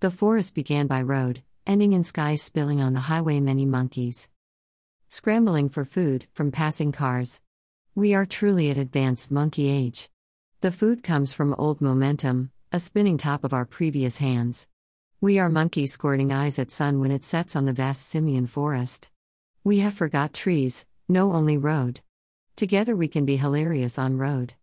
The forest began by road, ending in skies spilling on the highway many monkeys. Scrambling for food from passing cars. We are truly at advanced monkey age. The food comes from old momentum, a spinning top of our previous hands. We are monkeys squirting eyes at sun when it sets on the vast simian forest. We have forgot trees, no only road. Together we can be hilarious on road.